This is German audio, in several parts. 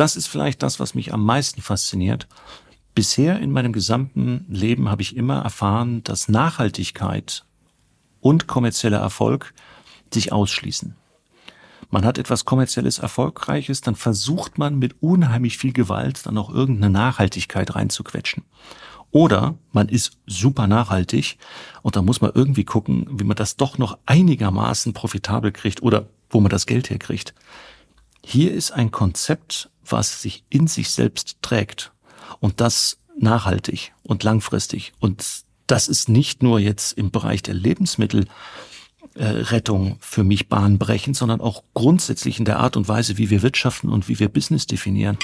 das ist vielleicht das, was mich am meisten fasziniert. Bisher in meinem gesamten Leben habe ich immer erfahren, dass Nachhaltigkeit und kommerzieller Erfolg sich ausschließen. Man hat etwas kommerzielles Erfolgreiches, dann versucht man mit unheimlich viel Gewalt dann auch irgendeine Nachhaltigkeit reinzuquetschen. Oder man ist super nachhaltig und da muss man irgendwie gucken, wie man das doch noch einigermaßen profitabel kriegt oder wo man das Geld herkriegt. Hier ist ein Konzept, was sich in sich selbst trägt und das nachhaltig und langfristig. Und das ist nicht nur jetzt im Bereich der Lebensmittelrettung für mich bahnbrechend, sondern auch grundsätzlich in der Art und Weise, wie wir wirtschaften und wie wir Business definieren.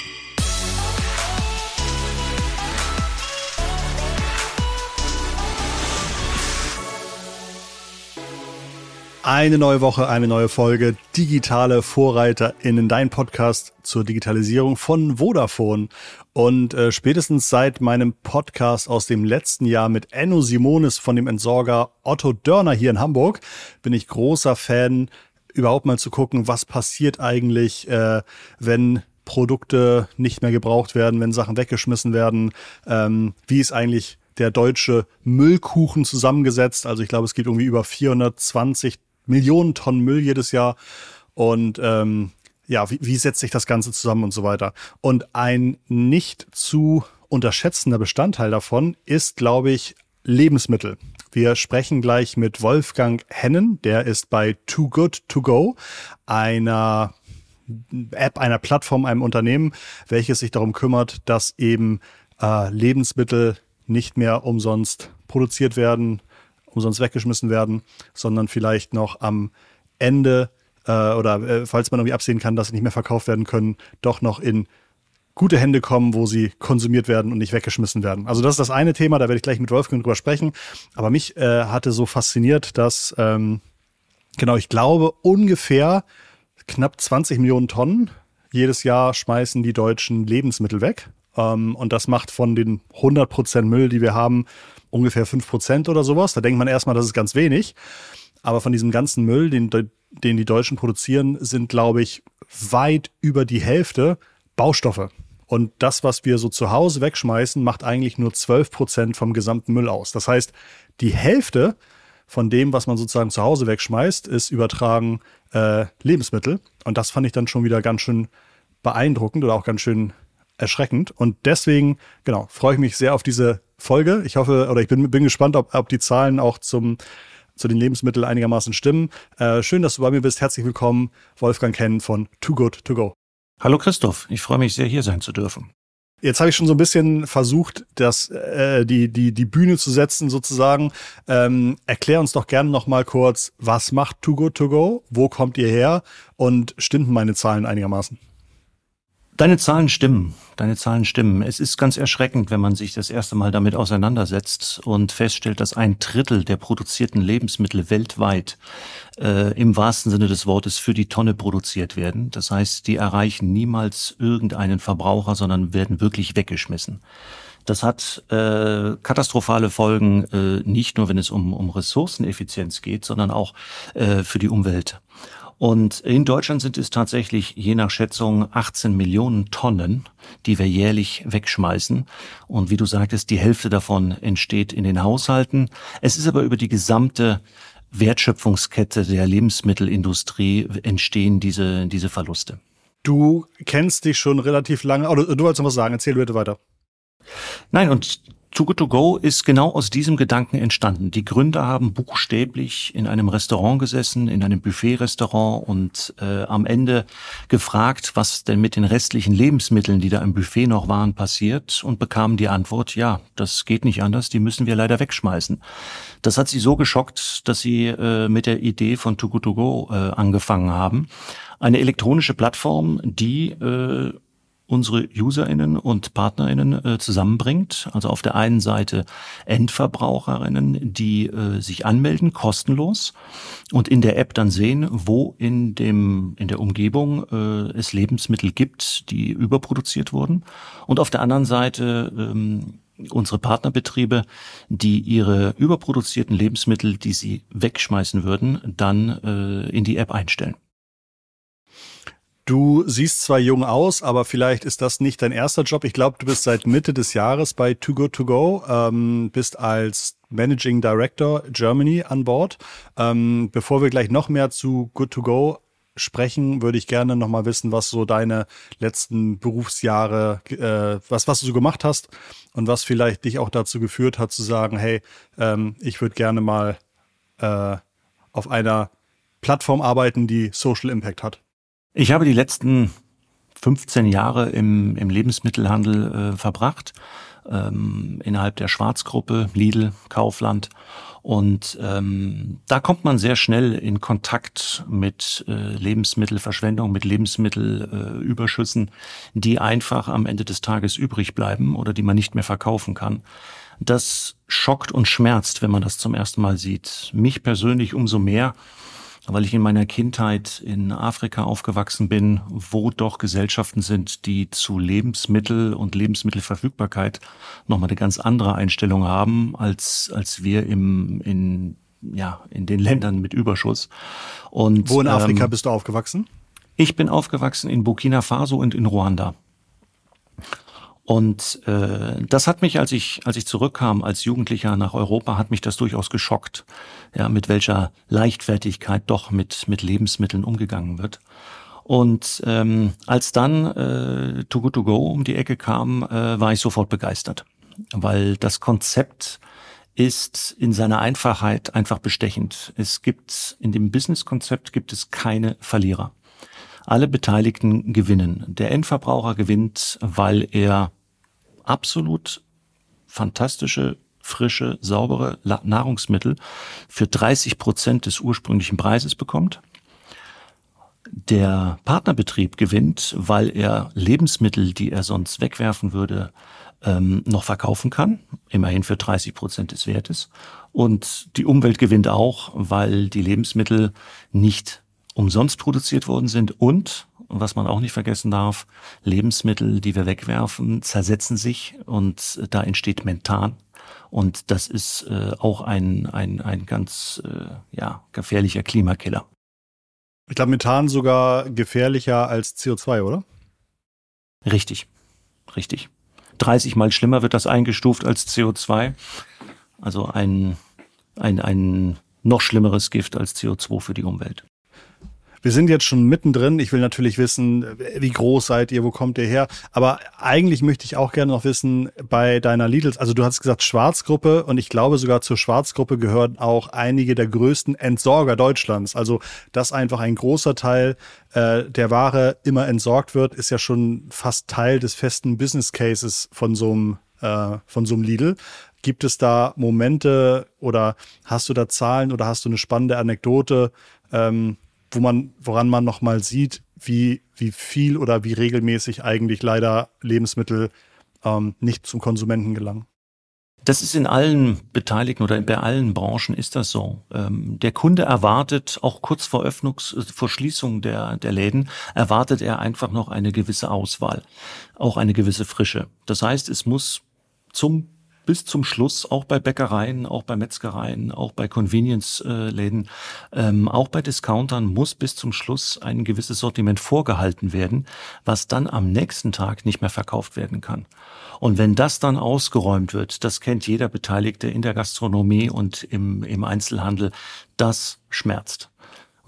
Eine neue Woche, eine neue Folge. Digitale VorreiterInnen, dein Podcast zur Digitalisierung von Vodafone. Und äh, spätestens seit meinem Podcast aus dem letzten Jahr mit Enno Simonis von dem Entsorger Otto Dörner hier in Hamburg bin ich großer Fan, überhaupt mal zu gucken, was passiert eigentlich, äh, wenn Produkte nicht mehr gebraucht werden, wenn Sachen weggeschmissen werden. Ähm, wie ist eigentlich der deutsche Müllkuchen zusammengesetzt. Also ich glaube, es gibt irgendwie über 420 Millionen Tonnen Müll jedes Jahr. Und ähm, ja, wie, wie setzt sich das Ganze zusammen und so weiter. Und ein nicht zu unterschätzender Bestandteil davon ist, glaube ich, Lebensmittel. Wir sprechen gleich mit Wolfgang Hennen, der ist bei Too Good To Go, einer App, einer Plattform, einem Unternehmen, welches sich darum kümmert, dass eben äh, Lebensmittel nicht mehr umsonst produziert werden, umsonst weggeschmissen werden, sondern vielleicht noch am Ende äh, oder äh, falls man irgendwie absehen kann, dass sie nicht mehr verkauft werden können, doch noch in gute Hände kommen, wo sie konsumiert werden und nicht weggeschmissen werden. Also das ist das eine Thema, da werde ich gleich mit Wolfgang drüber sprechen. Aber mich äh, hatte so fasziniert, dass, ähm, genau, ich glaube, ungefähr knapp 20 Millionen Tonnen jedes Jahr schmeißen die Deutschen Lebensmittel weg. Ähm, und das macht von den 100 Prozent Müll, die wir haben, ungefähr 5 Prozent oder sowas. Da denkt man erstmal, das ist ganz wenig. Aber von diesem ganzen Müll, den, den die Deutschen produzieren, sind, glaube ich, weit über die Hälfte Baustoffe. Und das, was wir so zu Hause wegschmeißen, macht eigentlich nur 12 Prozent vom gesamten Müll aus. Das heißt, die Hälfte von dem, was man sozusagen zu Hause wegschmeißt, ist übertragen äh, Lebensmittel. Und das fand ich dann schon wieder ganz schön beeindruckend oder auch ganz schön erschreckend. Und deswegen, genau, freue ich mich sehr auf diese Folge. Ich hoffe, oder ich bin, bin gespannt, ob, ob die Zahlen auch zum, zu den Lebensmitteln einigermaßen stimmen. Äh, schön, dass du bei mir bist. Herzlich willkommen, Wolfgang Ken von Too Good To Go. Hallo Christoph, ich freue mich sehr, hier sein zu dürfen. Jetzt habe ich schon so ein bisschen versucht, das, äh, die, die, die Bühne zu setzen sozusagen. Ähm, erklär uns doch gerne noch mal kurz, was macht Too Good To Go? Wo kommt ihr her? Und stimmen meine Zahlen einigermaßen? Deine Zahlen stimmen. Deine Zahlen stimmen. Es ist ganz erschreckend, wenn man sich das erste Mal damit auseinandersetzt und feststellt, dass ein Drittel der produzierten Lebensmittel weltweit äh, im wahrsten Sinne des Wortes für die Tonne produziert werden. Das heißt, die erreichen niemals irgendeinen Verbraucher, sondern werden wirklich weggeschmissen. Das hat äh, katastrophale Folgen, äh, nicht nur wenn es um, um Ressourceneffizienz geht, sondern auch äh, für die Umwelt. Und in Deutschland sind es tatsächlich je nach Schätzung 18 Millionen Tonnen, die wir jährlich wegschmeißen. Und wie du sagtest, die Hälfte davon entsteht in den Haushalten. Es ist aber über die gesamte Wertschöpfungskette der Lebensmittelindustrie entstehen diese, diese Verluste. Du kennst dich schon relativ lange, oder du wolltest noch was sagen, erzähl bitte weiter. Nein, und Too Good To Go ist genau aus diesem Gedanken entstanden. Die Gründer haben buchstäblich in einem Restaurant gesessen, in einem Buffet-Restaurant und äh, am Ende gefragt, was denn mit den restlichen Lebensmitteln, die da im Buffet noch waren, passiert und bekamen die Antwort, ja, das geht nicht anders, die müssen wir leider wegschmeißen. Das hat sie so geschockt, dass sie äh, mit der Idee von Too Good To Go äh, angefangen haben. Eine elektronische Plattform, die äh, unsere UserInnen und PartnerInnen äh, zusammenbringt. Also auf der einen Seite EndverbraucherInnen, die äh, sich anmelden, kostenlos und in der App dann sehen, wo in dem, in der Umgebung äh, es Lebensmittel gibt, die überproduziert wurden. Und auf der anderen Seite ähm, unsere Partnerbetriebe, die ihre überproduzierten Lebensmittel, die sie wegschmeißen würden, dann äh, in die App einstellen. Du siehst zwar jung aus, aber vielleicht ist das nicht dein erster Job. Ich glaube, du bist seit Mitte des Jahres bei Too Good To Go, ähm, bist als Managing Director Germany an Bord. Ähm, bevor wir gleich noch mehr zu Good To Go sprechen, würde ich gerne noch mal wissen, was so deine letzten Berufsjahre, äh, was, was du so gemacht hast und was vielleicht dich auch dazu geführt hat zu sagen, hey, ähm, ich würde gerne mal äh, auf einer Plattform arbeiten, die Social Impact hat. Ich habe die letzten 15 Jahre im, im Lebensmittelhandel äh, verbracht, ähm, innerhalb der Schwarzgruppe, Lidl, Kaufland. Und ähm, da kommt man sehr schnell in Kontakt mit äh, Lebensmittelverschwendung, mit Lebensmittelüberschüssen, äh, die einfach am Ende des Tages übrig bleiben oder die man nicht mehr verkaufen kann. Das schockt und schmerzt, wenn man das zum ersten Mal sieht. Mich persönlich umso mehr, weil ich in meiner Kindheit in Afrika aufgewachsen bin, wo doch Gesellschaften sind, die zu Lebensmittel und Lebensmittelverfügbarkeit nochmal eine ganz andere Einstellung haben, als, als wir im, in, ja, in den Ländern mit Überschuss. Und, wo in Afrika ähm, bist du aufgewachsen? Ich bin aufgewachsen in Burkina Faso und in Ruanda. Und äh, das hat mich, als ich, als ich zurückkam als Jugendlicher nach Europa, hat mich das durchaus geschockt, ja, mit welcher Leichtfertigkeit doch mit, mit Lebensmitteln umgegangen wird. Und ähm, als dann äh, Too Good To Go um die Ecke kam, äh, war ich sofort begeistert, weil das Konzept ist in seiner Einfachheit einfach bestechend. Es gibt in dem Business-Konzept gibt es keine Verlierer. Alle Beteiligten gewinnen. Der Endverbraucher gewinnt, weil er absolut fantastische, frische, saubere Nahrungsmittel für 30 Prozent des ursprünglichen Preises bekommt. Der Partnerbetrieb gewinnt, weil er Lebensmittel, die er sonst wegwerfen würde, ähm, noch verkaufen kann, immerhin für 30 Prozent des Wertes. Und die Umwelt gewinnt auch, weil die Lebensmittel nicht umsonst produziert worden sind und was man auch nicht vergessen darf, Lebensmittel, die wir wegwerfen, zersetzen sich und da entsteht Methan. Und das ist äh, auch ein, ein, ein ganz äh, ja, gefährlicher Klimakiller. Ich glaube, Methan sogar gefährlicher als CO2, oder? Richtig, richtig. 30 mal schlimmer wird das eingestuft als CO2. Also ein, ein, ein noch schlimmeres Gift als CO2 für die Umwelt. Wir sind jetzt schon mittendrin. Ich will natürlich wissen, wie groß seid ihr, wo kommt ihr her? Aber eigentlich möchte ich auch gerne noch wissen, bei deiner Lidls, also du hast gesagt Schwarzgruppe und ich glaube sogar zur Schwarzgruppe gehören auch einige der größten Entsorger Deutschlands. Also, dass einfach ein großer Teil äh, der Ware immer entsorgt wird, ist ja schon fast Teil des festen Business Cases von so einem, äh, von so einem Lidl. Gibt es da Momente oder hast du da Zahlen oder hast du eine spannende Anekdote, ähm, wo man, woran man nochmal sieht, wie, wie viel oder wie regelmäßig eigentlich leider Lebensmittel ähm, nicht zum Konsumenten gelangen. Das ist in allen Beteiligten oder bei allen Branchen ist das so. Ähm, der Kunde erwartet auch kurz vor Öffnungs, vor Schließung der, der Läden, erwartet er einfach noch eine gewisse Auswahl, auch eine gewisse Frische. Das heißt, es muss zum bis zum Schluss, auch bei Bäckereien, auch bei Metzgereien, auch bei Convenience-Läden, ähm, auch bei Discountern muss bis zum Schluss ein gewisses Sortiment vorgehalten werden, was dann am nächsten Tag nicht mehr verkauft werden kann. Und wenn das dann ausgeräumt wird, das kennt jeder Beteiligte in der Gastronomie und im, im Einzelhandel, das schmerzt.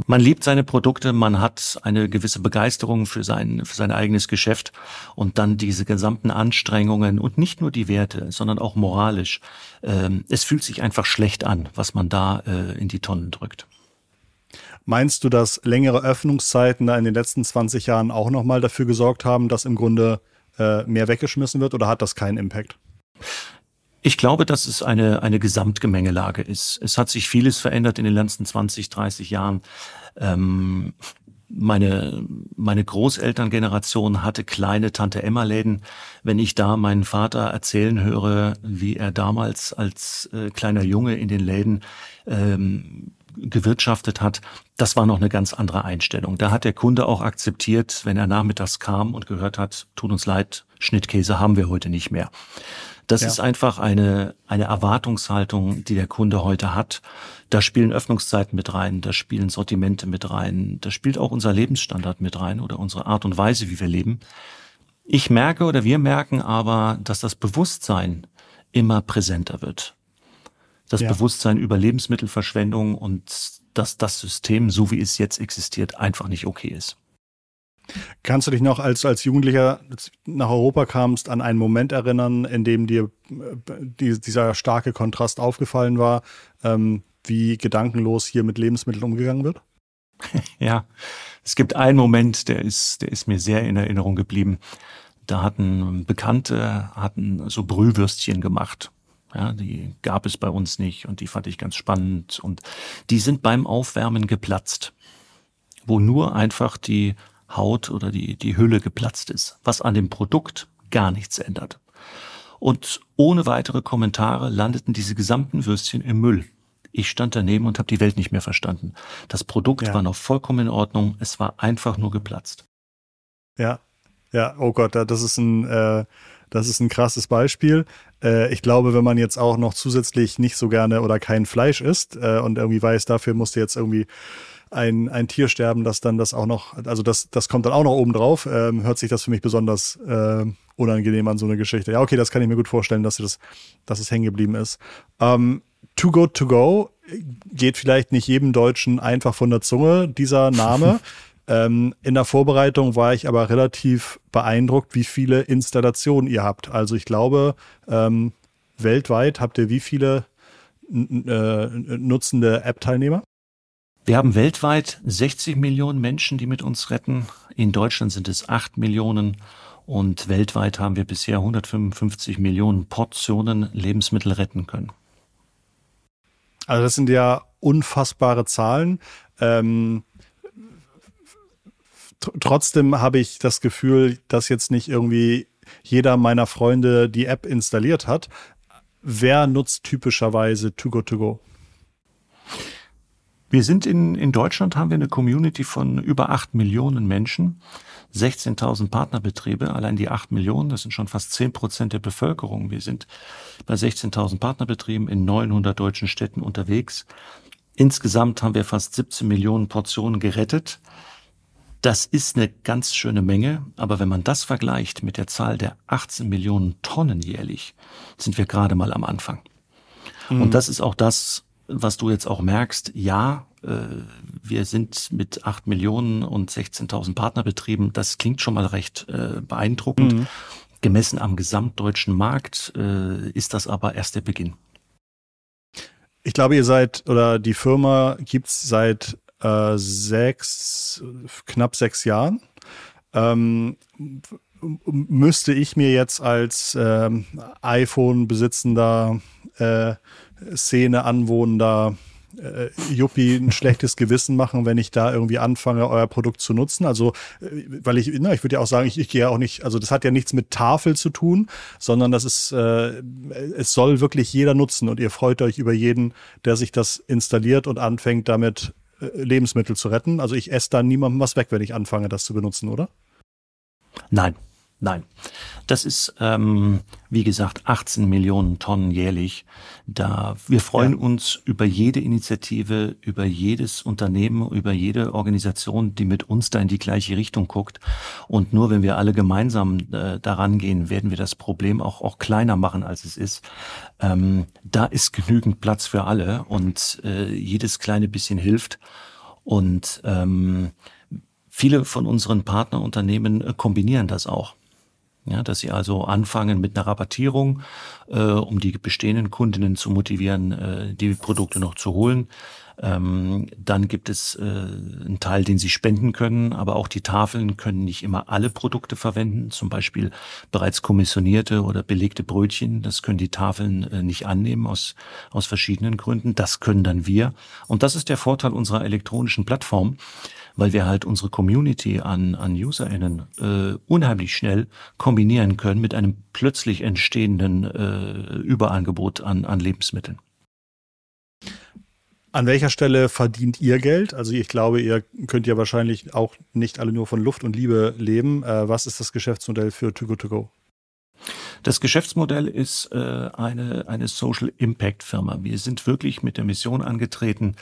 Man liebt seine Produkte, man hat eine gewisse Begeisterung für sein, für sein eigenes Geschäft und dann diese gesamten Anstrengungen und nicht nur die Werte, sondern auch moralisch. Ähm, es fühlt sich einfach schlecht an, was man da äh, in die Tonnen drückt. Meinst du, dass längere Öffnungszeiten da in den letzten 20 Jahren auch nochmal dafür gesorgt haben, dass im Grunde äh, mehr weggeschmissen wird oder hat das keinen Impact? Ich glaube, dass es eine, eine Gesamtgemengelage ist. Es hat sich vieles verändert in den letzten 20, 30 Jahren. Ähm, meine, meine Großelterngeneration hatte kleine Tante-Emma-Läden. Wenn ich da meinen Vater erzählen höre, wie er damals als äh, kleiner Junge in den Läden ähm, gewirtschaftet hat, das war noch eine ganz andere Einstellung. Da hat der Kunde auch akzeptiert, wenn er nachmittags kam und gehört hat, tut uns leid, Schnittkäse haben wir heute nicht mehr Das ja. ist einfach eine, eine Erwartungshaltung, die der Kunde heute hat. Da spielen Öffnungszeiten mit rein, da spielen Sortimente mit rein, da spielt auch unser Lebensstandard mit rein oder unsere Art und Weise, wie wir leben. Ich merke oder wir merken aber, dass das Bewusstsein immer präsenter wird. Das ja. Bewusstsein über Lebensmittelverschwendung und dass das System, so wie es jetzt existiert, einfach nicht okay ist. Kannst du dich noch, als als Jugendlicher nach Europa kamst, an einen Moment erinnern, in dem dir äh, dieser starke Kontrast aufgefallen war, ähm, wie gedankenlos hier mit Lebensmitteln umgegangen wird? Ja, es gibt einen Moment, der ist, der ist mir sehr in Erinnerung geblieben. Da hatten Bekannte, hatten so Brühwürstchen gemacht. Ja, die gab es bei uns nicht und die fand ich ganz spannend und die sind beim Aufwärmen geplatzt, wo nur einfach die Haut oder die, die Hülle geplatzt ist, was an dem Produkt gar nichts ändert. Und ohne weitere Kommentare landeten diese gesamten Würstchen im Müll. Ich stand daneben und habe die Welt nicht mehr verstanden. Das Produkt ja. war noch vollkommen in Ordnung, es war einfach nur geplatzt. Ja, ja, oh Gott, das ist ein, äh, das ist ein krasses Beispiel. Äh, ich glaube, wenn man jetzt auch noch zusätzlich nicht so gerne oder kein Fleisch isst äh, und irgendwie weiß, dafür musste jetzt irgendwie ein, ein Tier sterben, dass dann das auch noch, also das, das kommt dann auch noch oben drauf, ähm, hört sich das für mich besonders äh, unangenehm an, so eine Geschichte. Ja, okay, das kann ich mir gut vorstellen, dass, das, dass es hängen geblieben ist. Ähm, Too Good To Go geht vielleicht nicht jedem Deutschen einfach von der Zunge, dieser Name. ähm, in der Vorbereitung war ich aber relativ beeindruckt, wie viele Installationen ihr habt. Also ich glaube, ähm, weltweit habt ihr wie viele äh, nutzende App-Teilnehmer? Wir haben weltweit 60 Millionen Menschen, die mit uns retten. In Deutschland sind es 8 Millionen. Und weltweit haben wir bisher 155 Millionen Portionen Lebensmittel retten können. Also das sind ja unfassbare Zahlen. Ähm, trotzdem habe ich das Gefühl, dass jetzt nicht irgendwie jeder meiner Freunde die App installiert hat. Wer nutzt typischerweise Too Go To Go? Wir sind in, in Deutschland haben wir eine Community von über acht Millionen Menschen, 16.000 Partnerbetriebe, allein die acht Millionen, das sind schon fast zehn Prozent der Bevölkerung. Wir sind bei 16.000 Partnerbetrieben in 900 deutschen Städten unterwegs. Insgesamt haben wir fast 17 Millionen Portionen gerettet. Das ist eine ganz schöne Menge, aber wenn man das vergleicht mit der Zahl der 18 Millionen Tonnen jährlich, sind wir gerade mal am Anfang. Mhm. Und das ist auch das, was du jetzt auch merkst, ja, äh, wir sind mit acht Millionen und 16.000 Partnerbetrieben, das klingt schon mal recht äh, beeindruckend. Mhm. Gemessen am gesamtdeutschen Markt äh, ist das aber erst der Beginn. Ich glaube, ihr seid oder die Firma gibt's seit äh, sechs, knapp sechs Jahren. Ähm, müsste ich mir jetzt als ähm, iPhone besitzender äh, Szene anwohnender äh, Juppie ein schlechtes Gewissen machen, wenn ich da irgendwie anfange, euer Produkt zu nutzen. Also, äh, weil ich, na, ich würde ja auch sagen, ich, ich gehe ja auch nicht, also das hat ja nichts mit Tafel zu tun, sondern das ist, äh, es soll wirklich jeder nutzen und ihr freut euch über jeden, der sich das installiert und anfängt, damit äh, Lebensmittel zu retten. Also ich esse da niemandem was weg, wenn ich anfange, das zu benutzen, oder? Nein, Nein, das ist, ähm, wie gesagt, 18 Millionen Tonnen jährlich. Da wir freuen ja. uns über jede Initiative, über jedes Unternehmen, über jede Organisation, die mit uns da in die gleiche Richtung guckt. Und nur wenn wir alle gemeinsam äh, daran gehen, werden wir das Problem auch auch kleiner machen, als es ist. Ähm, da ist genügend Platz für alle und äh, jedes kleine bisschen hilft. Und ähm, Viele von unseren Partnerunternehmen äh, kombinieren das auch. Ja, dass sie also anfangen mit einer Rabattierung, äh, um die bestehenden Kundinnen zu motivieren, äh, die Produkte noch zu holen. Ähm, dann gibt es äh, einen Teil, den sie spenden können, aber auch die Tafeln können nicht immer alle Produkte verwenden, zum Beispiel bereits kommissionierte oder belegte Brötchen. Das können die Tafeln äh, nicht annehmen aus, aus verschiedenen Gründen. Das können dann wir. Und das ist der Vorteil unserer elektronischen Plattform weil wir halt unsere Community an, an UserInnen äh, unheimlich schnell kombinieren können mit einem plötzlich entstehenden äh, Überangebot an, an Lebensmitteln. An welcher Stelle verdient ihr Geld? Also ich glaube, ihr könnt ja wahrscheinlich auch nicht alle nur von Luft und Liebe leben. Äh, was ist das Geschäftsmodell für Too Good To Go? Das Geschäftsmodell ist äh, eine, eine Social Impact Firma. Wir sind wirklich mit der Mission angetreten,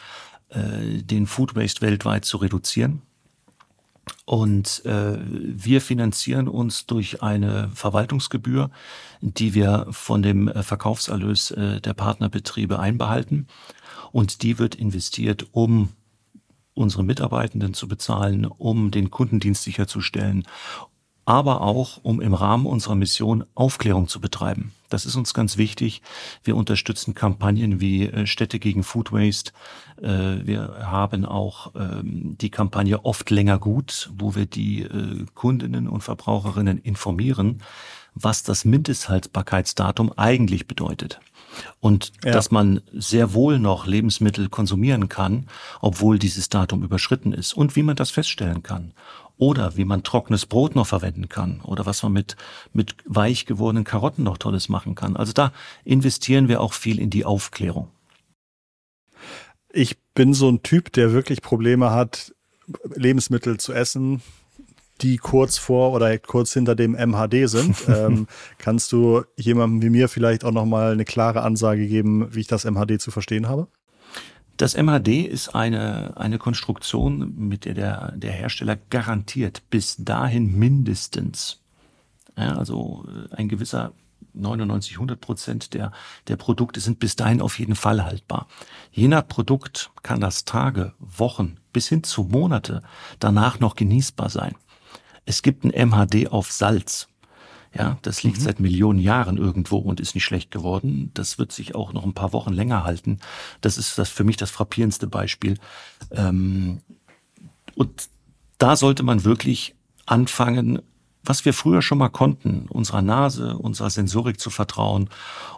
den Food Waste weltweit zu reduzieren. Und äh, wir finanzieren uns durch eine Verwaltungsgebühr, die wir von dem äh, Verkaufserlös äh, der Partnerbetriebe einbehalten. Und die wird investiert, um unsere Mitarbeitenden zu bezahlen, um den Kundendienst sicherzustellen, aber auch, um im Rahmen unserer Mission Aufklärung zu betreiben. Das ist uns ganz wichtig. Wir unterstützen Kampagnen wie äh, Städte gegen Food Waste. Äh, wir haben auch ähm, die Kampagne Oft länger gut, wo wir die äh, Kundinnen und Verbraucherinnen informieren, was das Mindesthaltbarkeitsdatum eigentlich bedeutet. Und ja. dass man sehr wohl noch Lebensmittel konsumieren kann, obwohl dieses Datum überschritten ist. Und wie man das feststellen kann oder wie man trockenes Brot noch verwenden kann oder was man mit, mit weich gewordenen Karotten noch Tolles machen kann. Also da investieren wir auch viel in die Aufklärung. Ich bin so ein Typ, der wirklich Probleme hat, Lebensmittel zu essen, die kurz vor oder kurz hinter dem MHD sind. ähm, kannst du jemandem wie mir vielleicht auch nochmal eine klare Ansage geben, wie ich das MHD zu verstehen habe? Das MHD ist eine, eine Konstruktion, mit der, der der Hersteller garantiert bis dahin mindestens, ja, also äh, ein gewisser 99, 100 Prozent der, der Produkte sind bis dahin auf jeden Fall haltbar. Je nach Produkt kann das Tage, Wochen bis hin zu Monate danach noch genießbar sein. Es gibt ein MHD auf Salz. Ja, das liegt mhm. seit Millionen Jahren irgendwo und ist nicht schlecht geworden. Das wird sich auch noch ein paar Wochen länger halten. Das ist das für mich das frappierendste Beispiel. Ähm, und da sollte man wirklich anfangen, was wir früher schon mal konnten, unserer Nase, unserer Sensorik zu vertrauen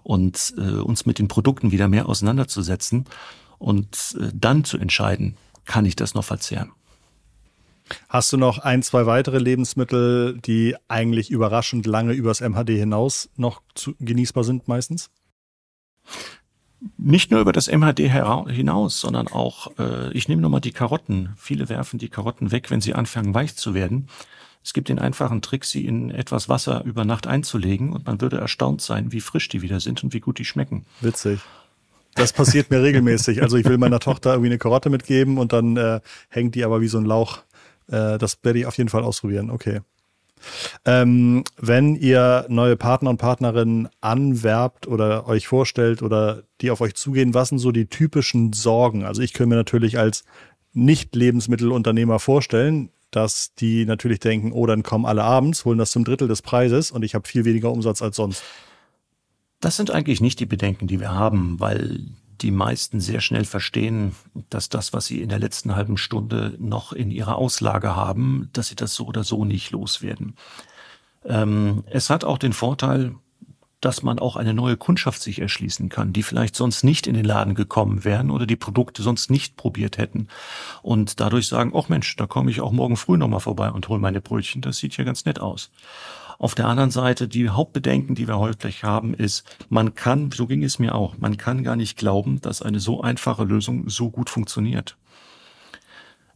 und äh, uns mit den Produkten wieder mehr auseinanderzusetzen und äh, dann zu entscheiden, kann ich das noch verzehren. Hast du noch ein, zwei weitere Lebensmittel, die eigentlich überraschend lange übers MHD hinaus noch zu, genießbar sind meistens? Nicht nur über das MHD hinaus, sondern auch, äh, ich nehme nochmal die Karotten. Viele werfen die Karotten weg, wenn sie anfangen weich zu werden. Es gibt den einfachen Trick, sie in etwas Wasser über Nacht einzulegen und man würde erstaunt sein, wie frisch die wieder sind und wie gut die schmecken. Witzig. Das passiert mir regelmäßig. Also ich will meiner Tochter irgendwie eine Karotte mitgeben und dann äh, hängt die aber wie so ein Lauch äh, das werde ich auf jeden Fall ausprobieren. Okay. Ähm, wenn ihr neue Partner und Partnerinnen anwerbt oder euch vorstellt oder die auf euch zugehen, was sind so die typischen Sorgen? Also ich könnte mir natürlich als Nicht-Lebensmittelunternehmer vorstellen, dass die natürlich denken, oh, dann kommen alle abends, holen das zum Drittel des Preises und ich habe viel weniger Umsatz als sonst. Das sind eigentlich nicht die Bedenken, die wir haben, weil die meisten sehr schnell verstehen, dass das, was sie in der letzten halben Stunde noch in ihrer Auslage haben, dass sie das so oder so nicht loswerden. Ähm, es hat auch den Vorteil, dass man auch eine neue Kundschaft sich erschließen kann, die vielleicht sonst nicht in den Laden gekommen wären oder die Produkte sonst nicht probiert hätten und dadurch sagen, ach Mensch, da komme ich auch morgen früh nochmal vorbei und hole meine Brötchen, das sieht ja ganz nett aus. Auf der anderen Seite, die Hauptbedenken, die wir häufig haben, ist, man kann, so ging es mir auch, man kann gar nicht glauben, dass eine so einfache Lösung so gut funktioniert.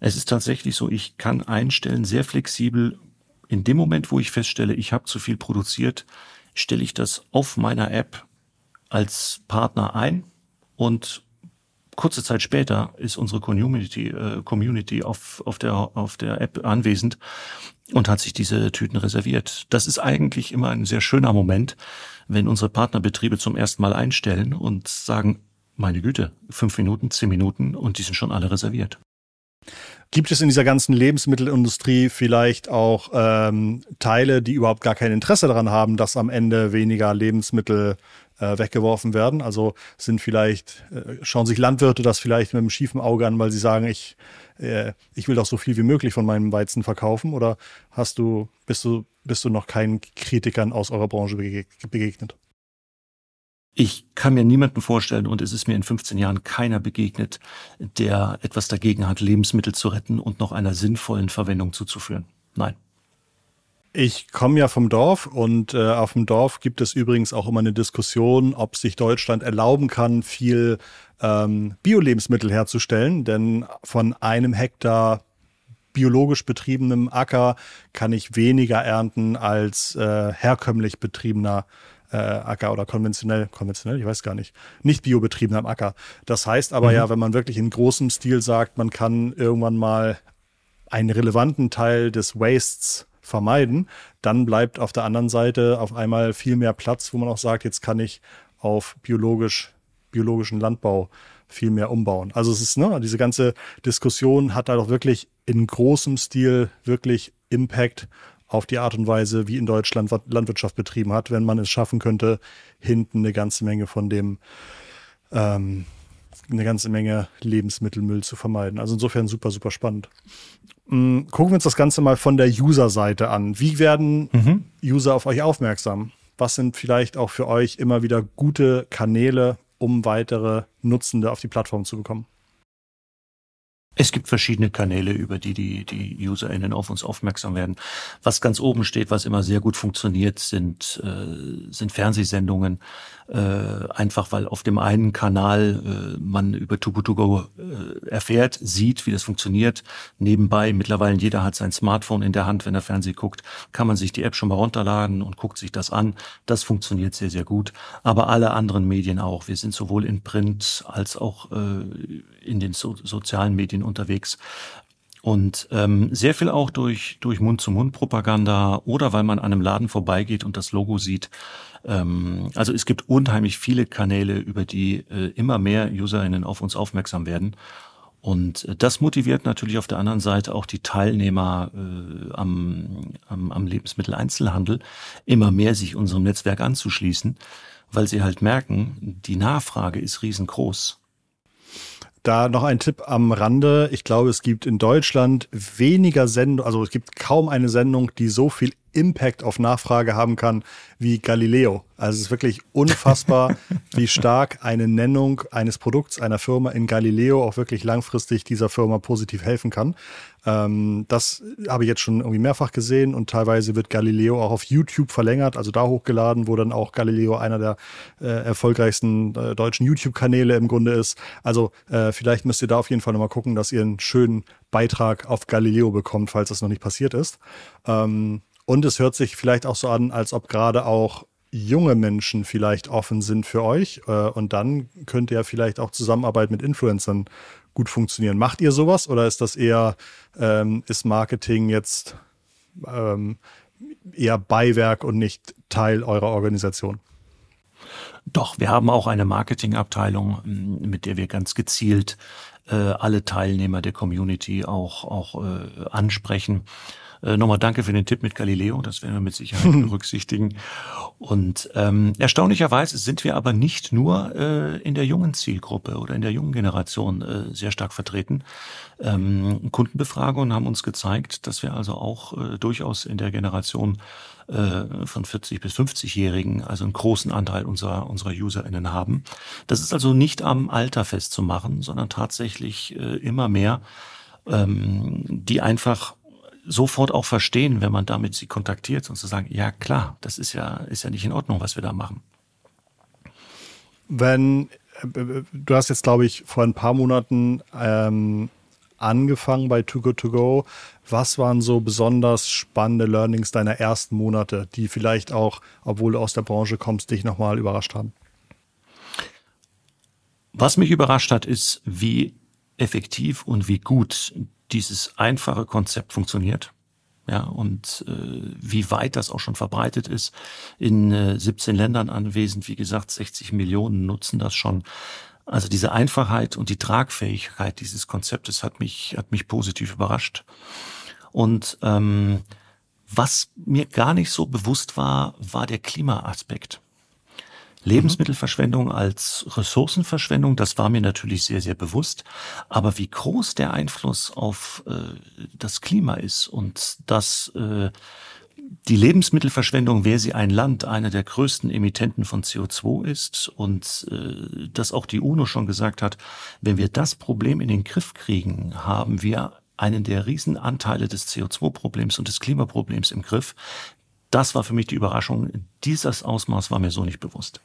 Es ist tatsächlich so, ich kann einstellen, sehr flexibel, in dem Moment, wo ich feststelle, ich habe zu viel produziert, stelle ich das auf meiner App als Partner ein und kurze Zeit später ist unsere Community, äh, Community auf, auf, der, auf der App anwesend und hat sich diese Tüten reserviert. Das ist eigentlich immer ein sehr schöner Moment, wenn unsere Partnerbetriebe zum ersten Mal einstellen und sagen, meine Güte, fünf Minuten, zehn Minuten und die sind schon alle reserviert. Gibt es in dieser ganzen Lebensmittelindustrie vielleicht auch ähm, Teile, die überhaupt gar kein Interesse daran haben, dass am Ende weniger Lebensmittel äh, weggeworfen werden? Also sind vielleicht, äh, schauen sich Landwirte das vielleicht mit einem schiefen Auge an, weil sie sagen, ich, äh, ich will doch so viel wie möglich von meinem Weizen verkaufen? Oder hast du, bist du, bist du noch keinen Kritikern aus eurer Branche begegnet? Ich kann mir niemanden vorstellen, und es ist mir in 15 Jahren keiner begegnet, der etwas dagegen hat, Lebensmittel zu retten und noch einer sinnvollen Verwendung zuzuführen. Nein. Ich komme ja vom Dorf und äh, auf dem Dorf gibt es übrigens auch immer eine Diskussion, ob sich Deutschland erlauben kann, viel ähm, Bio-Lebensmittel herzustellen. Denn von einem Hektar biologisch betriebenem Acker kann ich weniger ernten als äh, herkömmlich betriebener äh, Acker oder konventionell, konventionell, ich weiß gar nicht, nicht biobetriebener Acker. Das heißt aber mhm. ja, wenn man wirklich in großem Stil sagt, man kann irgendwann mal einen relevanten Teil des Wastes vermeiden, dann bleibt auf der anderen Seite auf einmal viel mehr Platz, wo man auch sagt, jetzt kann ich auf biologisch, biologischen Landbau viel mehr umbauen. Also es ist, ne, diese ganze Diskussion hat da doch wirklich in großem Stil wirklich Impact auf die Art und Weise, wie in Deutschland Landwirtschaft betrieben hat, wenn man es schaffen könnte, hinten eine ganze Menge von dem, ähm, eine ganze Menge Lebensmittelmüll zu vermeiden. Also insofern super, super spannend. Mm, gucken wir uns das Ganze mal von der User-Seite an. Wie werden mhm. User auf euch aufmerksam? Was sind vielleicht auch für euch immer wieder gute Kanäle, um weitere Nutzende auf die Plattform zu bekommen? Es gibt verschiedene Kanäle, über die die, die UserInnen auf uns aufmerksam werden. Was ganz oben steht, was immer sehr gut funktioniert, sind, äh, sind Fernsehsendungen. Äh, einfach weil auf dem einen Kanal äh, man über Too Good To Go äh, erfährt, sieht, wie das funktioniert. Nebenbei, mittlerweile jeder hat sein Smartphone in der Hand, wenn er Fernsehen guckt, kann man sich die App schon mal runterladen und guckt sich das an. Das funktioniert sehr, sehr gut. Aber alle anderen Medien auch. Wir sind sowohl in Print als auch äh, in den so sozialen Medien unterwegs. Und ähm, sehr viel auch durch, durch Mund-zu-Mund-Propaganda oder weil man an einem Laden vorbeigeht und das Logo sieht. Ähm, also es gibt unheimlich viele Kanäle, über die äh, immer mehr UserInnen auf uns aufmerksam werden. Und äh, das motiviert natürlich auf der anderen Seite auch die Teilnehmer äh, am, am, am Lebensmitteleinzelhandel, immer mehr sich unserem Netzwerk anzuschließen, weil sie halt merken, die Nachfrage ist riesengroß. Da noch ein Tipp am Rande. Ich glaube, es gibt in Deutschland weniger Sendungen, also es gibt kaum eine Sendung, die so viel Impact auf Nachfrage haben kann wie Galileo. Also es ist wirklich unfassbar, wie stark eine Nennung eines Produkts, einer Firma in Galileo auch wirklich langfristig dieser Firma positiv helfen kann. Ähm, das habe ich jetzt schon irgendwie mehrfach gesehen und teilweise wird Galileo auch auf YouTube verlängert, also da hochgeladen, wo dann auch Galileo einer der äh, erfolgreichsten äh, deutschen YouTube-Kanäle im Grunde ist. Also äh, vielleicht müsst ihr da auf jeden Fall nochmal gucken, dass ihr einen schönen Beitrag auf Galileo bekommt, falls das noch nicht passiert ist. Ähm, und es hört sich vielleicht auch so an, als ob gerade auch junge Menschen vielleicht offen sind für euch. Äh, und dann könnte ja vielleicht auch Zusammenarbeit mit Influencern gut funktionieren. Macht ihr sowas oder ist das eher, ähm, ist Marketing jetzt ähm, eher Beiwerk und nicht Teil eurer Organisation? Doch, wir haben auch eine Marketingabteilung, mit der wir ganz gezielt äh, alle Teilnehmer der Community auch, auch äh, ansprechen äh, nochmal danke für den Tipp mit Galileo, das werden wir mit Sicherheit berücksichtigen. Und ähm, erstaunlicherweise sind wir aber nicht nur äh, in der jungen Zielgruppe oder in der jungen Generation äh, sehr stark vertreten. Ähm, Kundenbefragungen haben uns gezeigt, dass wir also auch äh, durchaus in der Generation äh, von 40 bis 50-Jährigen, also einen großen Anteil unserer, unserer UserInnen haben. Das ist also nicht am Alter festzumachen, sondern tatsächlich äh, immer mehr, ähm, die einfach sofort auch verstehen, wenn man damit sie kontaktiert und zu sagen, ja klar, das ist ja, ist ja nicht in Ordnung, was wir da machen. Wenn, du hast jetzt, glaube ich, vor ein paar Monaten ähm, angefangen bei Too Good To Go. Was waren so besonders spannende Learnings deiner ersten Monate, die vielleicht auch, obwohl du aus der Branche kommst, dich nochmal überrascht haben? Was mich überrascht hat, ist, wie effektiv und wie gut dieses einfache Konzept funktioniert. Ja, und äh, wie weit das auch schon verbreitet ist. In äh, 17 Ländern anwesend, wie gesagt, 60 Millionen nutzen das schon. Also diese Einfachheit und die Tragfähigkeit dieses Konzeptes hat mich, hat mich positiv überrascht. Und ähm, was mir gar nicht so bewusst war, war der Klimaaspekt. Lebensmittelverschwendung als Ressourcenverschwendung, das war mir natürlich sehr, sehr bewusst. Aber wie groß der Einfluss auf äh, das Klima ist und dass äh, die Lebensmittelverschwendung, wäre sie ein Land, einer der größten Emittenten von CO2 ist und äh, dass auch die UNO schon gesagt hat, wenn wir das Problem in den Griff kriegen, haben wir einen der Riesenanteile des CO2-Problems und des Klimaproblems im Griff. Das war für mich die Überraschung. Dieses Ausmaß war mir so nicht bewusst.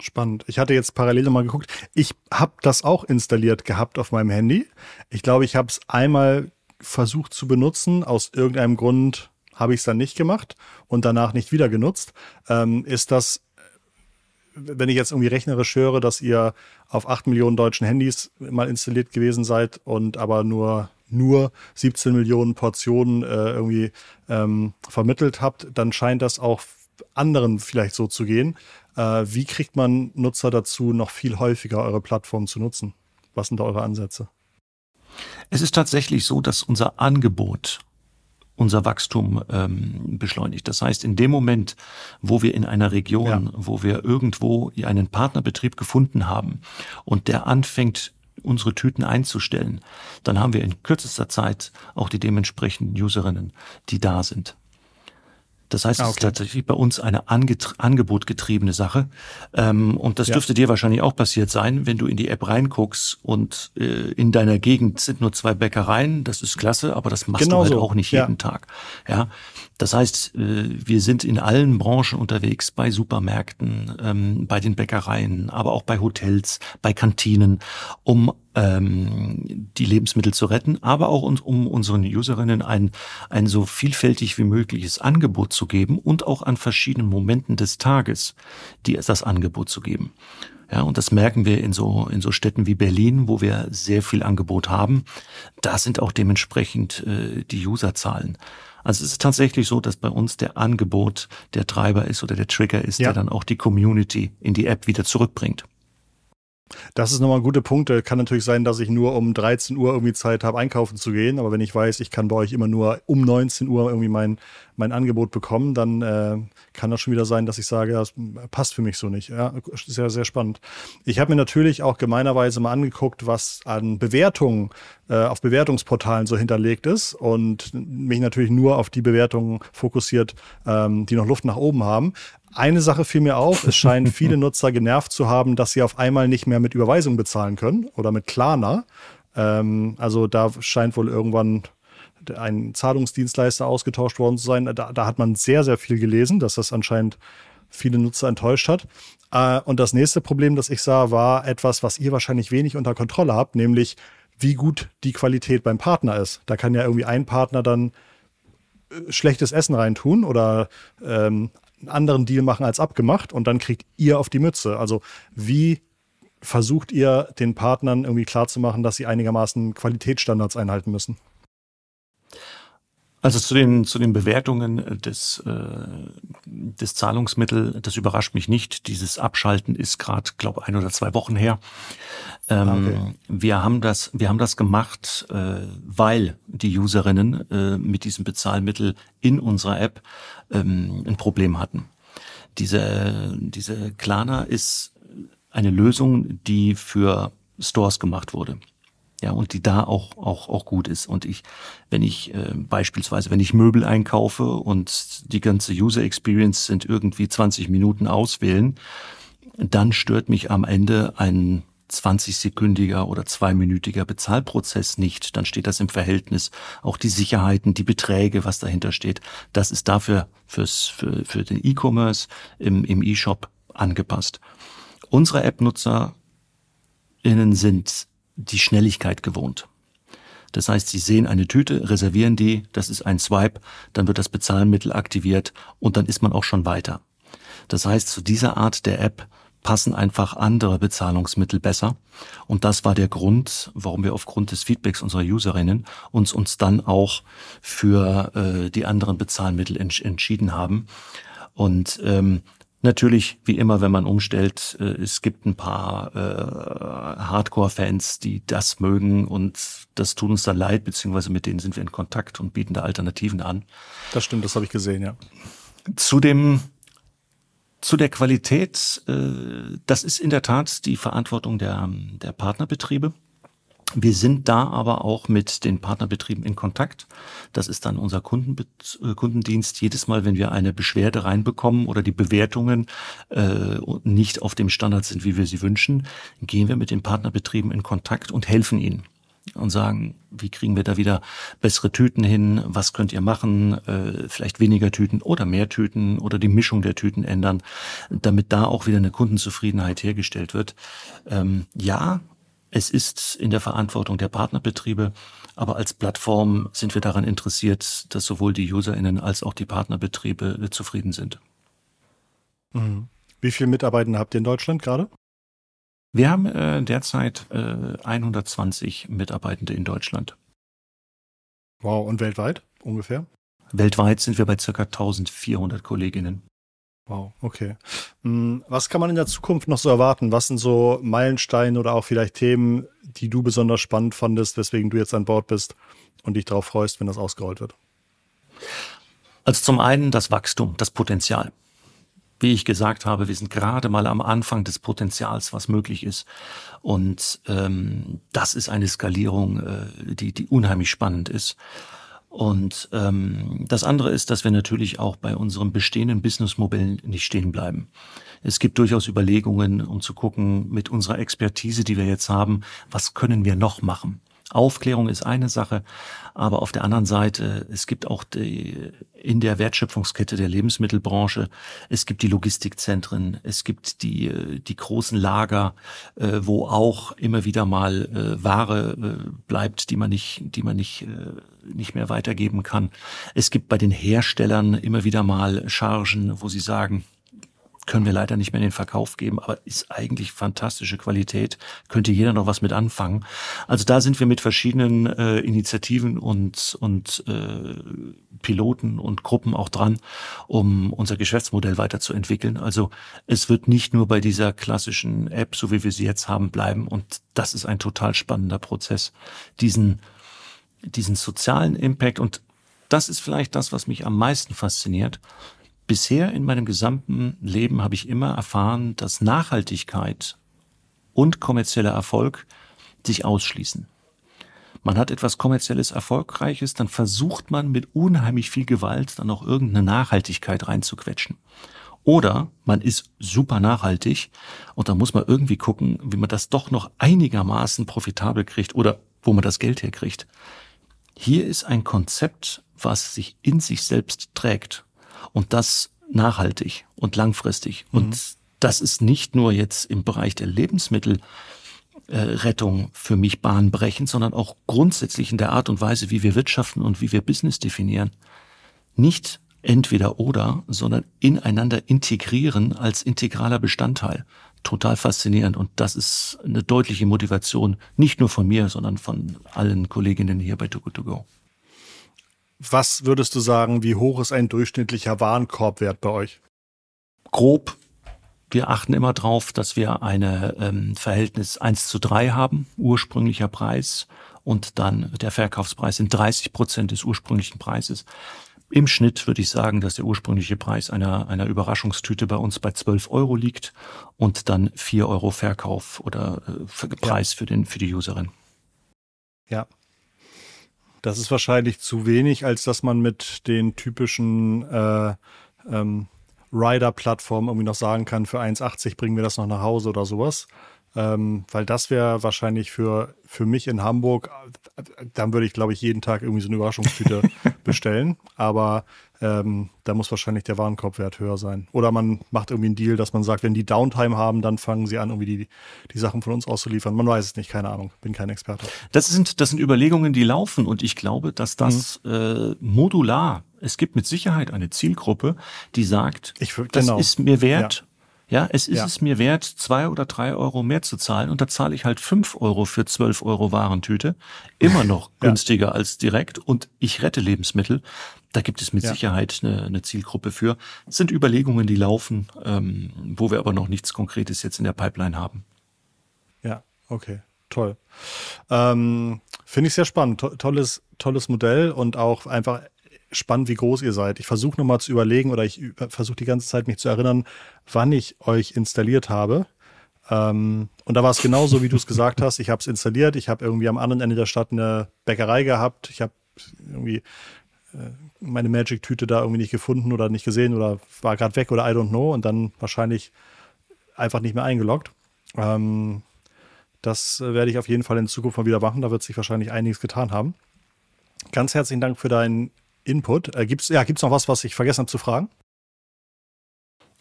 Spannend. Ich hatte jetzt parallel nochmal geguckt. Ich habe das auch installiert gehabt auf meinem Handy. Ich glaube, ich habe es einmal versucht zu benutzen. Aus irgendeinem Grund habe ich es dann nicht gemacht und danach nicht wieder genutzt. Ähm, ist das, wenn ich jetzt irgendwie rechnerisch höre, dass ihr auf 8 Millionen deutschen Handys mal installiert gewesen seid und aber nur nur 17 Millionen Portionen äh, irgendwie ähm, vermittelt habt, dann scheint das auch anderen vielleicht so zu gehen. Äh, wie kriegt man Nutzer dazu, noch viel häufiger eure Plattform zu nutzen? Was sind da eure Ansätze? Es ist tatsächlich so, dass unser Angebot unser Wachstum ähm, beschleunigt. Das heißt, in dem Moment, wo wir in einer Region, ja. wo wir irgendwo einen Partnerbetrieb gefunden haben und der anfängt, unsere Tüten einzustellen, dann haben wir in kürzester Zeit auch die dementsprechenden Userinnen, die da sind. Das heißt, ah, okay. es ist tatsächlich bei uns eine angebotgetriebene Sache. Ähm, und das ja. dürfte dir wahrscheinlich auch passiert sein, wenn du in die App reinguckst und äh, in deiner Gegend sind nur zwei Bäckereien. Das ist klasse, aber das machst genau du halt so. auch nicht jeden ja. Tag. Ja, das heißt, äh, wir sind in allen Branchen unterwegs, bei Supermärkten, ähm, bei den Bäckereien, aber auch bei Hotels, bei Kantinen, um die Lebensmittel zu retten, aber auch um unseren Userinnen ein, ein so vielfältig wie mögliches Angebot zu geben und auch an verschiedenen Momenten des Tages die, das Angebot zu geben. Ja, und das merken wir in so, in so Städten wie Berlin, wo wir sehr viel Angebot haben. Da sind auch dementsprechend äh, die Userzahlen. Also es ist tatsächlich so, dass bei uns der Angebot der Treiber ist oder der Trigger ist, ja. der dann auch die Community in die App wieder zurückbringt. Das ist nochmal ein guter Punkt. Kann natürlich sein, dass ich nur um 13 Uhr irgendwie Zeit habe, einkaufen zu gehen. Aber wenn ich weiß, ich kann bei euch immer nur um 19 Uhr irgendwie mein, mein Angebot bekommen, dann äh, kann das schon wieder sein, dass ich sage, das passt für mich so nicht. Ja, sehr, sehr spannend. Ich habe mir natürlich auch gemeinerweise mal angeguckt, was an Bewertungen äh, auf Bewertungsportalen so hinterlegt ist und mich natürlich nur auf die Bewertungen fokussiert, ähm, die noch Luft nach oben haben. Eine Sache fiel mir auf, es scheinen viele Nutzer genervt zu haben, dass sie auf einmal nicht mehr mit Überweisung bezahlen können oder mit Klarna. Ähm, also da scheint wohl irgendwann ein Zahlungsdienstleister ausgetauscht worden zu sein. Da, da, hat man sehr, sehr viel gelesen, dass das anscheinend viele Nutzer enttäuscht hat. Äh, und das nächste Problem, das ich sah, war etwas, was ihr wahrscheinlich wenig unter Kontrolle habt, nämlich wie gut die Qualität beim Partner ist. Da kann ja irgendwie ein Partner dann äh, schlechtes Essen reintun oder ähm, einen anderen Deal machen als abgemacht und dann kriegt ihr auf die Mütze. Also wie versucht ihr den Partnern irgendwie klarzumachen, dass sie einigermaßen Qualitätsstandards einhalten müssen? Also zu den, zu den Bewertungen des, äh, des Zahlungsmittel, das überrascht mich nicht. Dieses Abschalten ist gerade, glaube ein oder zwei Wochen her. Ähm, ah, okay. Wir haben das, wir haben das gemacht, äh, weil die Userinnen äh, mit diesem Bezahlmittel in unserer App ähm, ein Problem hatten. Diese, diese Klarna ist eine Lösung, die für Stores gemacht wurde ja, und die da auch, auch, auch gut ist. Und ich, wenn ich äh, beispielsweise, wenn ich Möbel einkaufe und die ganze User Experience sind irgendwie 20 Minuten auswählen, dann stört mich am Ende ein 20-sekündiger oder zweiminütiger Bezahlprozess nicht. Dann steht das im Verhältnis. Auch die Sicherheiten, die Beträge, was dahinter steht, das ist dafür fürs, für, für den E-Commerce im, im E-Shop angepasst. Unsere App-NutzerInnen sind die Schnelligkeit gewohnt. Das heißt, Sie sehen eine Tüte, reservieren die, das ist ein Swipe, dann wird das Bezahlmittel aktiviert und dann ist man auch schon weiter. Das heißt, zu dieser Art der App passen einfach andere Bezahlungsmittel besser. Und das war der Grund, warum wir aufgrund des Feedbacks unserer Userinnen uns uns dann auch für äh, die anderen Bezahlmittel entsch entschieden haben. Und ähm, Natürlich, wie immer, wenn man umstellt, äh, es gibt ein paar äh, Hardcore-Fans, die das mögen und das tut uns dann leid, beziehungsweise mit denen sind wir in Kontakt und bieten da Alternativen an. Das stimmt, das habe ich gesehen, ja. Zu dem zu der Qualität, äh, das ist in der Tat die Verantwortung der, der Partnerbetriebe. Wir sind da aber auch mit den Partnerbetrieben in Kontakt. Das ist dann unser Kundenbe äh, Kundendienst. Jedes Mal, wenn wir eine Beschwerde reinbekommen oder die Bewertungen äh, nicht auf dem Standard sind, wie wir sie wünschen, gehen wir mit den Partnerbetrieben in Kontakt und helfen ihnen und sagen, wie kriegen wir da wieder bessere Tüten hin, was könnt ihr machen, äh, vielleicht weniger Tüten oder mehr Tüten oder die Mischung der Tüten ändern, damit da auch wieder eine Kundenzufriedenheit hergestellt wird. Ähm, ja, Es ist in der Verantwortung der Partnerbetriebe, aber als Plattform sind wir daran interessiert, dass sowohl die UserInnen als auch die Partnerbetriebe äh, zufrieden sind. Mhm. Wie viele Mitarbeiter habt ihr in Deutschland gerade? Wir haben äh, derzeit äh, 120 Mitarbeitende in Deutschland. Wow, und weltweit ungefähr? Weltweit sind wir bei circa 1400 Kolleginnen. Wow, okay. Hm, was kann man in der Zukunft noch so erwarten? Was sind so Meilensteine oder auch vielleicht Themen, die du besonders spannend fandest, weswegen du jetzt an Bord bist und dich darauf freust, wenn das ausgerollt wird? Also zum einen das Wachstum, das Potenzial. Wie ich gesagt habe, wir sind gerade mal am Anfang des Potenzials, was möglich ist. Und ähm, das ist eine Skalierung, äh, die, die unheimlich spannend ist. Und ähm, das andere ist, dass wir natürlich auch bei unserem bestehenden Businessmodell nicht stehen bleiben. Es gibt durchaus Überlegungen, um zu gucken, mit unserer Expertise, die wir jetzt haben, was können wir noch machen? Aufklärung ist eine Sache, aber auf der anderen Seite, es gibt auch die, in der Wertschöpfungskette der Lebensmittelbranche, es gibt die Logistikzentren, es gibt die, die großen Lager, äh, wo auch immer wieder mal äh, Ware äh, bleibt, die man nicht, die man nicht, nicht mehr weitergeben kann. Es gibt bei den Herstellern immer wieder mal Chargen, wo sie sagen, können wir leider nicht mehr in den Verkauf geben, aber ist eigentlich fantastische Qualität, könnte jeder noch was mit anfangen. Also da sind wir mit verschiedenen äh, Initiativen und, und äh, Piloten und Gruppen auch dran, um unser Geschäftsmodell weiterzuentwickeln. Also es wird nicht nur bei dieser klassischen App, so wie wir sie jetzt haben, bleiben. Und das ist ein total spannender Prozess, diesen, diesen sozialen Impact und das ist vielleicht das, was mich am meisten fasziniert Bisher in meinem gesamten Leben habe ich immer erfahren, dass Nachhaltigkeit und kommerzieller Erfolg sich ausschließen. Man hat etwas kommerzielles Erfolgreiches, dann versucht man mit unheimlich viel Gewalt dann auch irgendeine Nachhaltigkeit reinzuquetschen. Oder man ist super nachhaltig und da muss man irgendwie gucken, wie man das doch noch einigermaßen profitabel kriegt oder wo man das Geld herkriegt. Hier ist ein Konzept, was sich in sich selbst trägt und das nachhaltig und langfristig. Mhm. Und das ist nicht nur jetzt im Bereich der Lebensmittelrettung für mich bahnbrechend, sondern auch grundsätzlich in der Art und Weise, wie wir wirtschaften und wie wir Business definieren. Nicht entweder oder, sondern ineinander integrieren als integraler Bestandteil. Total faszinierend und das ist eine deutliche Motivation, nicht nur von mir, sondern von allen Kolleginnen hier bei Too Good To Go. Was würdest du sagen, wie hoch ist ein durchschnittlicher Warenkorbwert bei euch? Grob. Wir achten immer darauf, dass wir eine ähm, Verhältnis 1 zu 3 haben, ursprünglicher Preis und dann der Verkaufspreis sind 30 Prozent des ursprünglichen Preises. Im Schnitt würde ich sagen, dass der ursprüngliche Preis einer, einer Überraschungstüte bei uns bei 12 Euro liegt und dann 4 Euro Verkauf oder äh, Preis ja. für, den, für die Userin. Ja, das ist wahrscheinlich zu wenig, als dass man mit den typischen äh, ähm, Rider-Plattformen irgendwie noch sagen kann, für 1,80 bringen wir das noch nach Hause oder sowas. Ähm, weil das wäre wahrscheinlich für, für mich in Hamburg, dann würde ich, glaube ich, jeden Tag irgendwie so eine Überraschungstüte bestellen. Aber ähm, da muss wahrscheinlich der Warenkorbwert höher sein. Oder man macht irgendwie einen Deal, dass man sagt, wenn die Downtime haben, dann fangen sie an, irgendwie die, die Sachen von uns auszuliefern. Man weiß es nicht, keine Ahnung, bin kein Experte. Das sind, das sind Überlegungen, die laufen und ich glaube, dass das mhm. äh, modular es gibt mit Sicherheit eine Zielgruppe, die sagt, ich, genau. das ist mir wert, ja, es ist ja. es mir wert, zwei oder drei Euro mehr zu zahlen und da zahle ich halt fünf Euro für zwölf Euro Warentüte. Immer noch günstiger ja. als direkt und ich rette Lebensmittel. Da gibt es mit ja. Sicherheit eine, eine, Zielgruppe für. Es sind Überlegungen, die laufen, ähm, wo wir aber noch nichts Konkretes jetzt in der Pipeline haben. Ja, okay, toll. Ähm, Finde ich sehr spannend. To tolles, tolles Modell und auch einfach spannend, wie groß ihr seid. Ich versuche nochmal zu überlegen oder ich versuche die ganze Zeit mich zu erinnern, wann ich euch installiert habe. Ähm, und da war es genauso, wie du es gesagt hast. Ich habe es installiert. Ich habe irgendwie am anderen Ende der Stadt eine Bäckerei gehabt. Ich habe irgendwie äh, meine Magic-Tüte da irgendwie nicht gefunden oder nicht gesehen oder war gerade weg oder I don't know und dann wahrscheinlich einfach nicht mehr eingeloggt. Ähm, das werde ich auf jeden Fall in Zukunft mal wieder machen. Da wird sich wahrscheinlich einiges getan haben. Ganz herzlichen Dank für deinen Input. Äh, gibt's, ja, gibt's noch was, was ich vergessen habe zu fragen?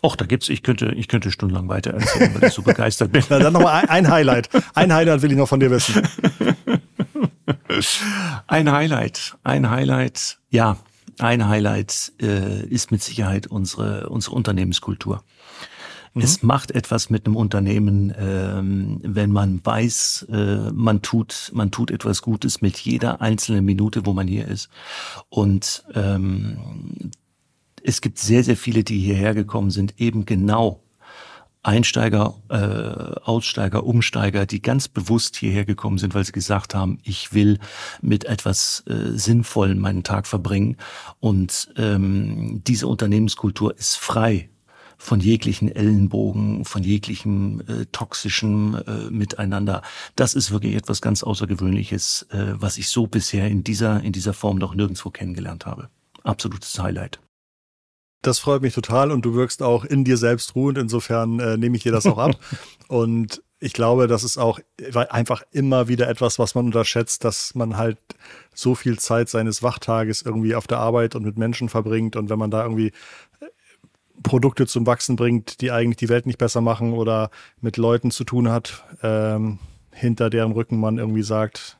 Och, da gibt's, ich könnte, ich könnte stundenlang weiter erzählen, weil ich so begeistert bin. Na, dann nochmal ein, ein Highlight. Ein Highlight will ich noch von dir wissen. Ein Highlight, ein Highlight, ja, ein Highlight äh, ist mit Sicherheit unsere, unsere Unternehmenskultur. Mhm. Es macht etwas mit einem Unternehmen, ähm, wenn man weiß, äh, man tut, man tut etwas Gutes mit jeder einzelnen Minute, wo man hier ist. Und ähm, es gibt sehr, sehr viele, die hierher gekommen sind, eben genau Einsteiger, äh, Aussteiger, Umsteiger, die ganz bewusst hierher gekommen sind, weil sie gesagt haben, ich will mit etwas äh, Sinnvollem meinen Tag verbringen. Und ähm, diese Unternehmenskultur ist frei von jeglichen Ellenbogen, von jeglichem äh, toxischen äh, Miteinander. Das ist wirklich etwas ganz Außergewöhnliches, äh, was ich so bisher in dieser, in dieser Form noch nirgendwo kennengelernt habe. Absolutes Highlight. Das freut mich total und du wirkst auch in dir selbst ruhend. Insofern äh, nehme ich dir das auch ab. und ich glaube, das ist auch einfach immer wieder etwas, was man unterschätzt, dass man halt so viel Zeit seines Wachtages irgendwie auf der Arbeit und mit Menschen verbringt. Und wenn man da irgendwie Produkte zum Wachsen bringt, die eigentlich die Welt nicht besser machen oder mit Leuten zu tun hat, ähm, hinter deren Rücken man irgendwie sagt,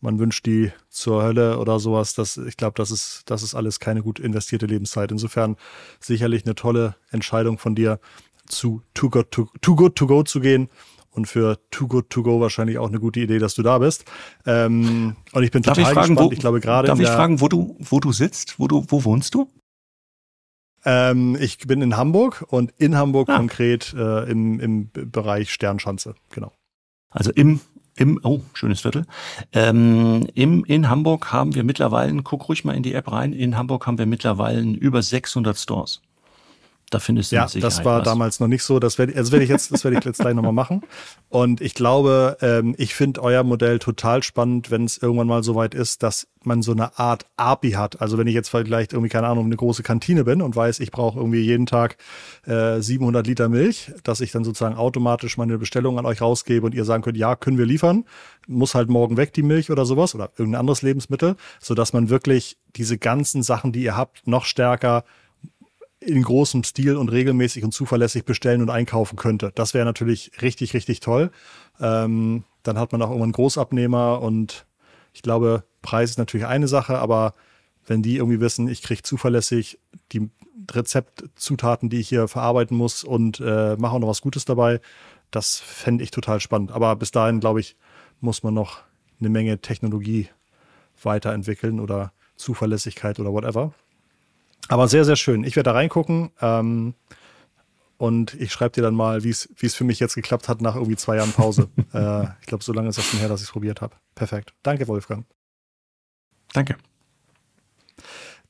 man wünscht die zur Hölle oder sowas. Das, ich glaube, das ist, das ist alles keine gut investierte Lebenszeit. Insofern sicherlich eine tolle Entscheidung von dir, zu Too Good to, Too Good to Go zu gehen. Und für Too Good to Go wahrscheinlich auch eine gute Idee, dass du da bist. Ähm, und ich bin darf total ich fragen, gespannt. Wo, ich glaube gerade. Darf ich fragen, wo du, wo du sitzt? Wo du, wo wohnst du? Ähm, ich bin in Hamburg und in Hamburg ah. konkret äh, im, im Bereich Sternschanze, genau. Also im im, oh, schönes Viertel. Ähm, im, in Hamburg haben wir mittlerweile, guck ruhig mal in die App rein, in Hamburg haben wir mittlerweile über 600 Stores. Da findest du ja, das war was. damals noch nicht so. Das werde, also werde ich jetzt, das werde ich jetzt gleich nochmal machen. Und ich glaube, ähm, ich finde euer Modell total spannend, wenn es irgendwann mal so weit ist, dass man so eine Art API hat. Also wenn ich jetzt vielleicht irgendwie keine Ahnung eine große Kantine bin und weiß, ich brauche irgendwie jeden Tag äh, 700 Liter Milch, dass ich dann sozusagen automatisch meine Bestellung an euch rausgebe und ihr sagen könnt, ja, können wir liefern, muss halt morgen weg die Milch oder sowas oder irgendein anderes Lebensmittel, so dass man wirklich diese ganzen Sachen, die ihr habt, noch stärker in großem Stil und regelmäßig und zuverlässig bestellen und einkaufen könnte. Das wäre natürlich richtig, richtig toll. Ähm, dann hat man auch irgendwann Großabnehmer und ich glaube, Preis ist natürlich eine Sache, aber wenn die irgendwie wissen, ich kriege zuverlässig die Rezeptzutaten, die ich hier verarbeiten muss und äh, mache auch noch was Gutes dabei, das fände ich total spannend. Aber bis dahin, glaube ich, muss man noch eine Menge Technologie weiterentwickeln oder Zuverlässigkeit oder whatever. Aber sehr, sehr schön. Ich werde da reingucken ähm, und ich schreibe dir dann mal, wie es für mich jetzt geklappt hat nach irgendwie zwei Jahren Pause. äh, ich glaube, so lange ist das schon her, dass ich es probiert habe. Perfekt. Danke, Wolfgang. Danke.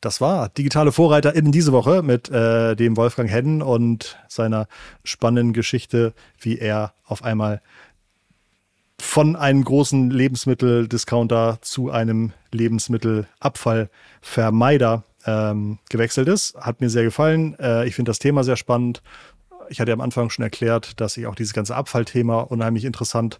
Das war digitale Vorreiter in diese Woche mit äh, dem Wolfgang Hedden und seiner spannenden Geschichte, wie er auf einmal von einem großen Lebensmitteldiscounter zu einem Lebensmittelabfallvermeider ähm, gewechselt ist. Hat mir sehr gefallen. Äh, ich finde das Thema sehr spannend. Ich hatte am Anfang schon erklärt, dass ich auch dieses ganze Abfallthema unheimlich interessant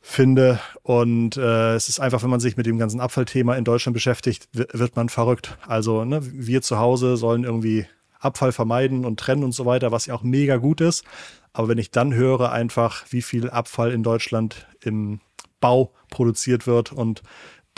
finde. Und äh, es ist einfach, wenn man sich mit dem ganzen Abfallthema in Deutschland beschäftigt, wird man verrückt. Also ne, wir zu Hause sollen irgendwie Abfall vermeiden und trennen und so weiter, was ja auch mega gut ist. Aber wenn ich dann höre einfach, wie viel Abfall in Deutschland im Bau produziert wird und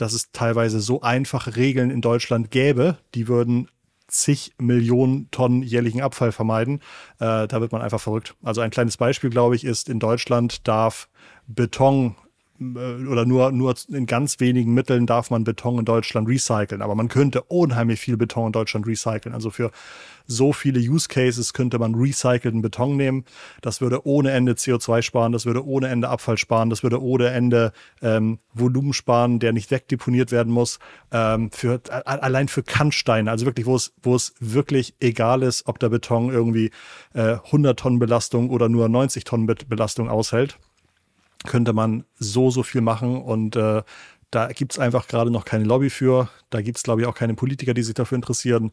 dass es teilweise so einfache Regeln in Deutschland gäbe, die würden zig Millionen Tonnen jährlichen Abfall vermeiden. Äh, da wird man einfach verrückt. Also ein kleines Beispiel, glaube ich, ist, in Deutschland darf Beton oder nur, nur in ganz wenigen Mitteln darf man Beton in Deutschland recyceln. Aber man könnte unheimlich viel Beton in Deutschland recyceln. Also für so viele Use Cases könnte man recycelten Beton nehmen. Das würde ohne Ende CO2 sparen, das würde ohne Ende Abfall sparen, das würde ohne Ende ähm, Volumen sparen, der nicht wegdeponiert werden muss. Ähm, für, allein für Kannsteine, also wirklich, wo es, wo es wirklich egal ist, ob der Beton irgendwie äh, 100 Tonnen Belastung oder nur 90 Tonnen Belastung aushält könnte man so, so viel machen und äh, da gibt es einfach gerade noch keine Lobby für. Da gibt es, glaube ich, auch keine Politiker, die sich dafür interessieren.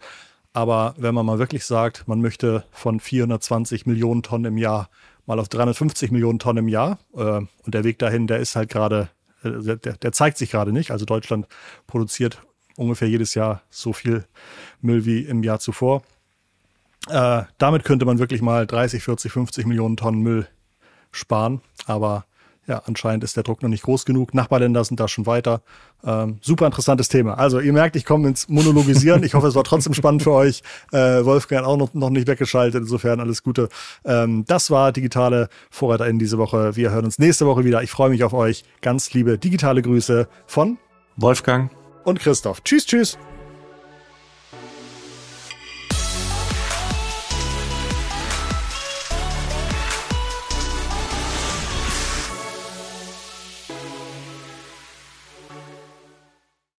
Aber wenn man mal wirklich sagt, man möchte von 420 Millionen Tonnen im Jahr mal auf 350 Millionen Tonnen im Jahr äh, und der Weg dahin, der ist halt gerade, äh, der, der zeigt sich gerade nicht. Also Deutschland produziert ungefähr jedes Jahr so viel Müll wie im Jahr zuvor. Äh, damit könnte man wirklich mal 30, 40, 50 Millionen Tonnen Müll sparen. Aber ja, anscheinend ist der Druck noch nicht groß genug. Nachbarländer sind da schon weiter. Ähm, super interessantes Thema. Also ihr merkt, ich komme ins Monologisieren. Ich hoffe, es war trotzdem spannend für euch. Äh, Wolfgang hat auch noch, noch nicht weggeschaltet. Insofern alles Gute. Ähm, das war digitale VorreiterInnen diese Woche. Wir hören uns nächste Woche wieder. Ich freue mich auf euch. Ganz liebe digitale Grüße von Wolfgang und Christoph. Tschüss, tschüss.